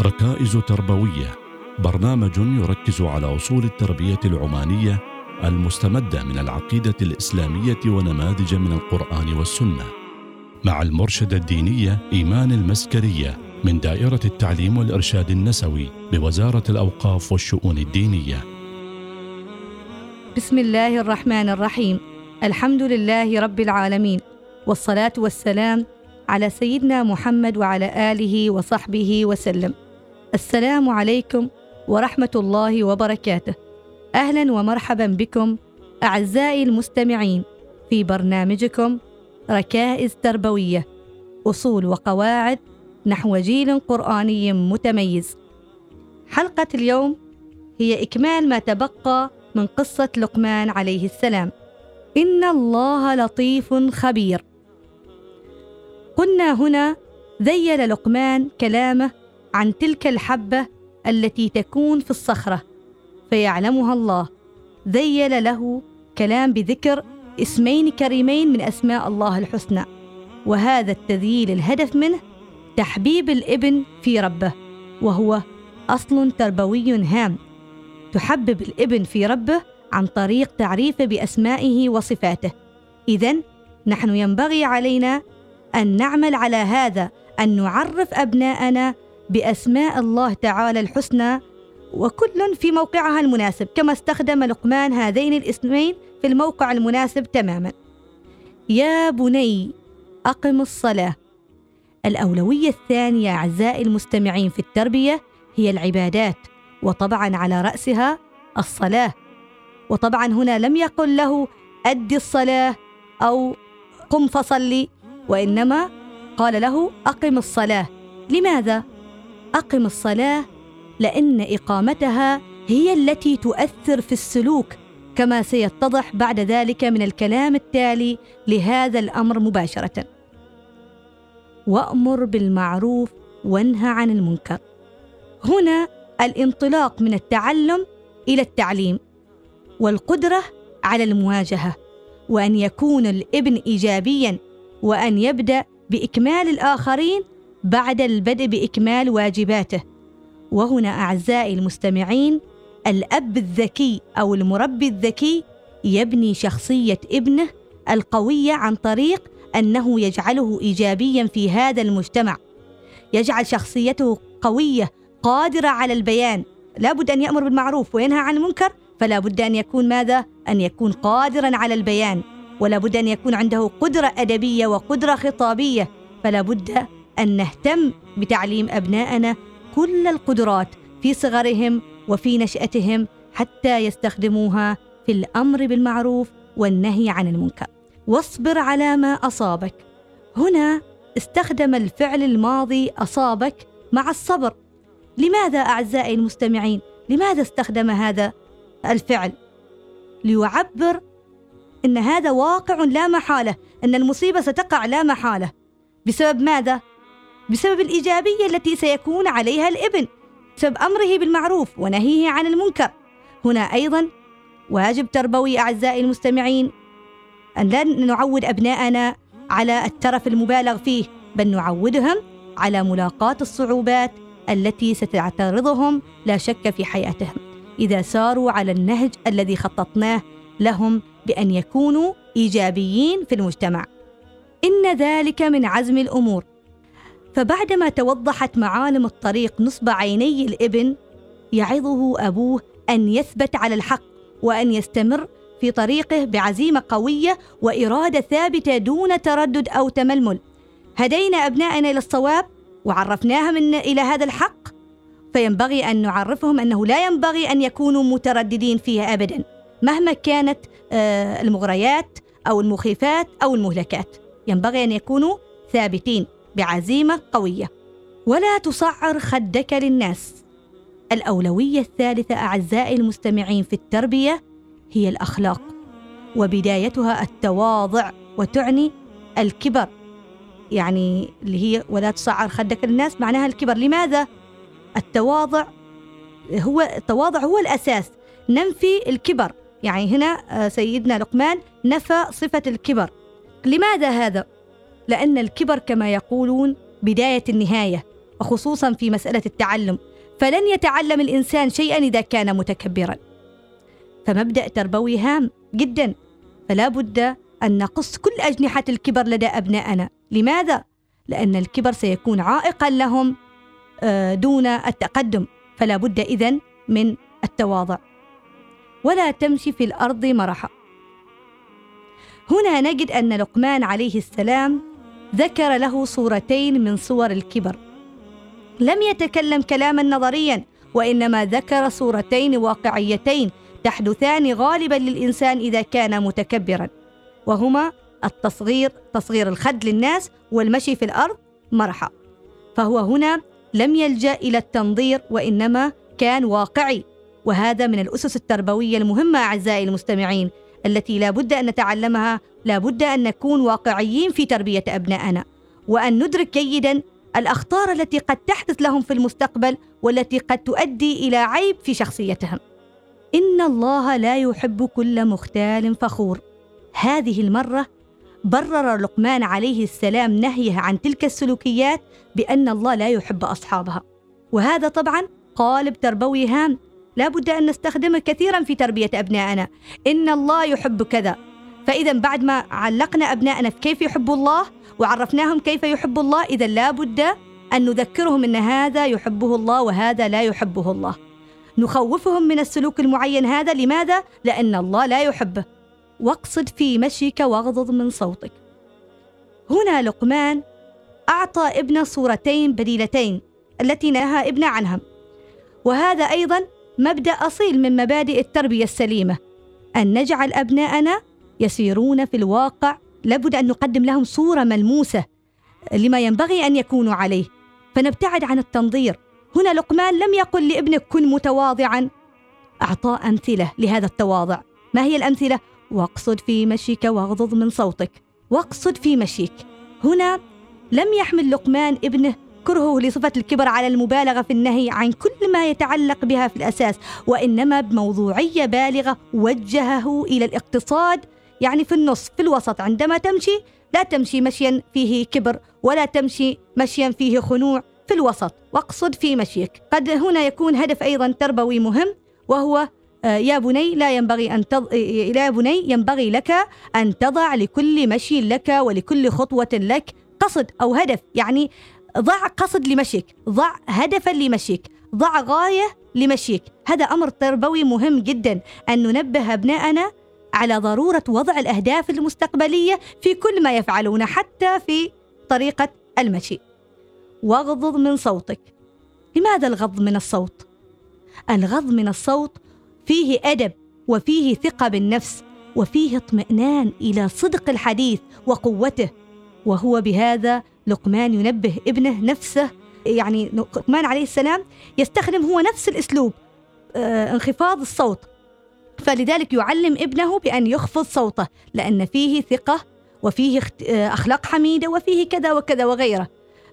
ركائز تربوية. برنامج يركز على أصول التربية العمانية المستمدة من العقيدة الإسلامية ونماذج من القرآن والسنة. مع المرشدة الدينية إيمان المسكرية من دائرة التعليم والإرشاد النسوي بوزارة الأوقاف والشؤون الدينية. بسم الله الرحمن الرحيم. الحمد لله رب العالمين. والصلاة والسلام على سيدنا محمد وعلى آله وصحبه وسلم. السلام عليكم ورحمة الله وبركاته. أهلا ومرحبا بكم أعزائي المستمعين في برنامجكم ركائز تربوية أصول وقواعد نحو جيل قرآني متميز. حلقة اليوم هي إكمال ما تبقى من قصة لقمان عليه السلام. إن الله لطيف خبير. قلنا هنا ذيل لقمان كلامه عن تلك الحبة التي تكون في الصخرة فيعلمها الله. ذيل له كلام بذكر اسمين كريمين من أسماء الله الحسنى وهذا التذييل الهدف منه تحبيب الإبن في ربه وهو أصل تربوي هام. تحبب الإبن في ربه عن طريق تعريفه بأسمائه وصفاته. اذا نحن ينبغي علينا أن نعمل على هذا أن نعرف أبناءنا بأسماء الله تعالى الحسنى وكل في موقعها المناسب كما استخدم لقمان هذين الاسمين في الموقع المناسب تماما. يا بني أقم الصلاة. الأولوية الثانية أعزائي المستمعين في التربية هي العبادات وطبعا على رأسها الصلاة. وطبعا هنا لم يقل له أدي الصلاة أو قم فصلي. وإنما قال له أقم الصلاة. لماذا؟ أقم الصلاة لأن إقامتها هي التي تؤثر في السلوك كما سيتضح بعد ذلك من الكلام التالي لهذا الأمر مباشرة. وأمر بالمعروف وانهى عن المنكر. هنا الانطلاق من التعلم إلى التعليم والقدرة على المواجهة وأن يكون الإبن ايجابيا وأن يبدأ بإكمال الآخرين بعد البدء بإكمال واجباته. وهنا أعزائي المستمعين الأب الذكي أو المربي الذكي يبني شخصية ابنه القوية عن طريق أنه يجعله ايجابيا في هذا المجتمع. يجعل شخصيته قوية قادرة على البيان. لابد أن يأمر بالمعروف وينهى عن المنكر فلا بد أن يكون ماذا؟ أن يكون قادرا على البيان. ولا بد أن يكون عنده قدرة أدبية وقدرة خطابية فلا بد أن نهتم بتعليم ابنائنا كل القدرات في صغرهم وفي نشأتهم حتى يستخدموها في الأمر بالمعروف والنهي عن المنكر. واصبر على ما أصابك. هنا استخدم الفعل الماضي أصابك مع الصبر. لماذا أعزائي المستمعين؟ لماذا استخدم هذا الفعل؟ ليعبر إن هذا واقع لا محالة إن المصيبة ستقع لا محالة. بسبب ماذا؟ بسبب الإيجابية التي سيكون عليها الإبن بسبب أمره بالمعروف ونهيه عن المنكر. هنا أيضا واجب تربوي أعزائي المستمعين أن لا نعود أبناءنا على الترف المبالغ فيه بل نعودهم على ملاقاه الصعوبات التي ستعترضهم لا شك في حياتهم. إذا ساروا على النهج الذي خططناه لهم بأن يكونوا إيجابيين في المجتمع. إن ذلك من عزم الأمور. فبعدما توضحت معالم الطريق نصب عيني الإبن يعظه أبوه أن يثبت على الحق وأن يستمر في طريقه بعزيمة قوية وإرادة ثابتة دون تردد أو تململ. هدينا أبنائنا إلى الصواب وعرفناهم إن إلى هذا الحق. فينبغي أن نعرفهم أنه لا ينبغي أن يكونوا مترددين فيها ابدا. مهما كانت آه، المغريات أو المخيفات أو المهلكات. ينبغي أن يكونوا ثابتين بعزيمة قوية. ولا تصعر خدك للناس. الأولوية الثالثة أعزائي المستمعين في التربية هي الأخلاق. وبدايتها التواضع وتعني الكبر. يعني اللي هي ولا تصعر خدك للناس معناها الكبر. لماذا؟ التواضع هو التواضع هو الأساس. ننفي الكبر. يعني هنا آه، سيدنا لقمان نفى صفة الكبر. لماذا هذا؟ لأن الكبر كما يقولون بداية النهاية وخصوصا في مسألة التعلم. فلن يتعلم الإنسان شيئا إذا كان متكبرا. فمبدأ تربوي هام جدا. فلا بد أن نقص كل أجنحة الكبر لدى أبنائنا لماذا؟ لأن الكبر سيكون عائقا لهم آه، دون التقدم. فلا بد إذن من التواضع. ولا تمشي في الأرض مرحا. هنا نجد أن لقمان عليه السلام ذكر له صورتين من صور الكبر. لم يتكلم كلاما نظريا وإنما ذكر صورتين واقعيتين تحدثان غالبا للإنسان إذا كان متكبرا. وهما التصغير تصغير الخد للناس والمشي في الأرض مرحا. فهو هنا لم يلجأ إلى التنظير وإنما كان واقعي. وهذا من الأسس التربوية المهمة أعزائي المستمعين التي لا بد أن نتعلمها لا بد أن نكون واقعيين في تربية أبنائنا. وأن ندرك جيدا الأخطار التي قد تحدث لهم في المستقبل والتي قد تؤدي إلى عيب في شخصيتهم. إن الله لا يحب كل مختال فخور. هذه المرة برر لقمان عليه السلام نهيه عن تلك السلوكيات بأن الله لا يحب أصحابها. وهذا طبعا قالب تربوي هام لا بد أن نستخدمه كثيرا في تربية ابنائنا إن الله يحب كذا. فاذا بعد ما علقنا ابنائنا في كيف يحب الله وعرفناهم كيف يحب الله اذا لا بد أن نذكرهم إن هذا يحبه الله وهذا لا يحبه الله. نخوفهم من السلوك المعين هذا. لماذا؟ لأن الله لا يحبه واقصد في مشيك واغضض من صوتك. هنا لقمان أعطى ابنه صورتين بديلتين التي نهى ابنه عنها. وهذا أيضا مبدأ أصيل من مبادئ التربية السليمة. أن نجعل أبناءنا يسيرون في الواقع لابد أن نقدم لهم صورة ملموسة لما ينبغي أن يكونوا عليه. فنبتعد عن التنظير. هنا لقمان لم يقل لابنك كن متواضعا. اعطاه أمثلة لهذا التواضع. ما هي الأمثلة؟ واقصد في مشيك واغضض من صوتك. واقصد في مشيك. هنا لم يحمل لقمان ابنه كرهه لصفة الكبر على المبالغة في النهي عن كل ما يتعلق بها في الأساس وإنما بموضوعية بالغة وجهه إلى الاقتصاد يعني في النص في الوسط عندما تمشي لا تمشي مشيا فيه كبر ولا تمشي مشيا فيه خنوع في الوسط واقصد في مشيك. قد هنا يكون هدف أيضا تربوي مهم وهو آه، يا بني لا ينبغي أن تض... يا بني ينبغي لك أن تضع لكل مشي لك ولكل خطوة لك قصد أو هدف يعني ضع قصد لمشيك ضع هدفا لمشيك ضع غاية لمشيك. هذا أمر تربوي مهم جدا أن ننبه أبناءنا على ضرورة وضع الأهداف المستقبلية في كل ما يفعلون حتى في طريقة المشي. واغضض من صوتك. لماذا الغض من الصوت؟ الغض من الصوت فيه أدب وفيه ثقة بالنفس وفيه اطمئنان إلى صدق الحديث وقوته وهو بهذا لقمان ينبه ابنه نفسه يعني لقمان عليه السلام يستخدم هو نفس الأسلوب آه انخفاض الصوت. فلذلك يعلم ابنه بأن يخفض صوته لأن فيه ثقة وفيه آه، أخلاق حميدة وفيه كذا وكذا وغيره.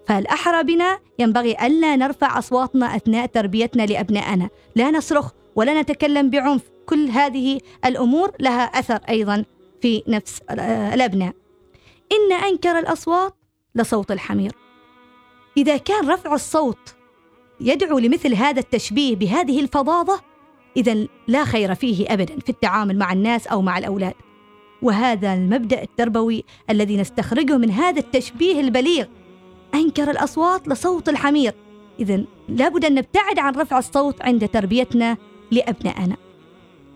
فالأحرى بنا ينبغي ألا نرفع أصواتنا أثناء تربيتنا لأبنائنا. لا نصرخ ولا نتكلم بعنف كل هذه الأمور لها أثر أيضا في نفس الأبناء. إن أنكر الأصوات لصوت الحمير. إذا كان رفع الصوت يدعو لمثل هذا التشبيه بهذه الفظاظة إذا لا خير فيه أبدا في التعامل مع الناس أو مع الأولاد. وهذا المبدأ التربوي الذي نستخرجه من هذا التشبيه البليغ. أنكر الأصوات لصوت الحمير. إذا لابد أن نبتعد عن رفع الصوت عند تربيتنا لأبنائنا.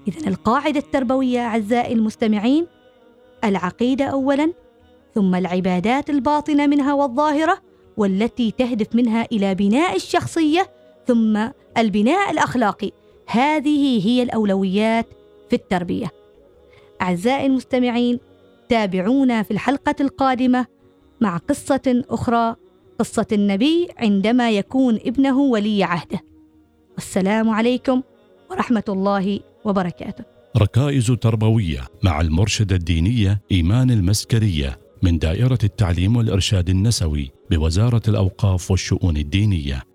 إذا القاعدة التربوية أعزائي المستمعين العقيدة أولا ثم العبادات الباطنة منها والظاهرة والتي تهدف منها إلى بناء الشخصية ثم البناء الأخلاقي. هذه هي الأولويات في التربية. أعزائي المستمعين تابعونا في الحلقة القادمة مع قصة أخرى قصة النبي عندما يكون ابنه ولي عهده. والسلام عليكم ورحمة الله وبركاته. ركائز تربوية مع المرشدة الدينية إيمان المسكرية. من دائرة التعليم والإرشاد النسوي بوزارة الأوقاف والشؤون الدينية.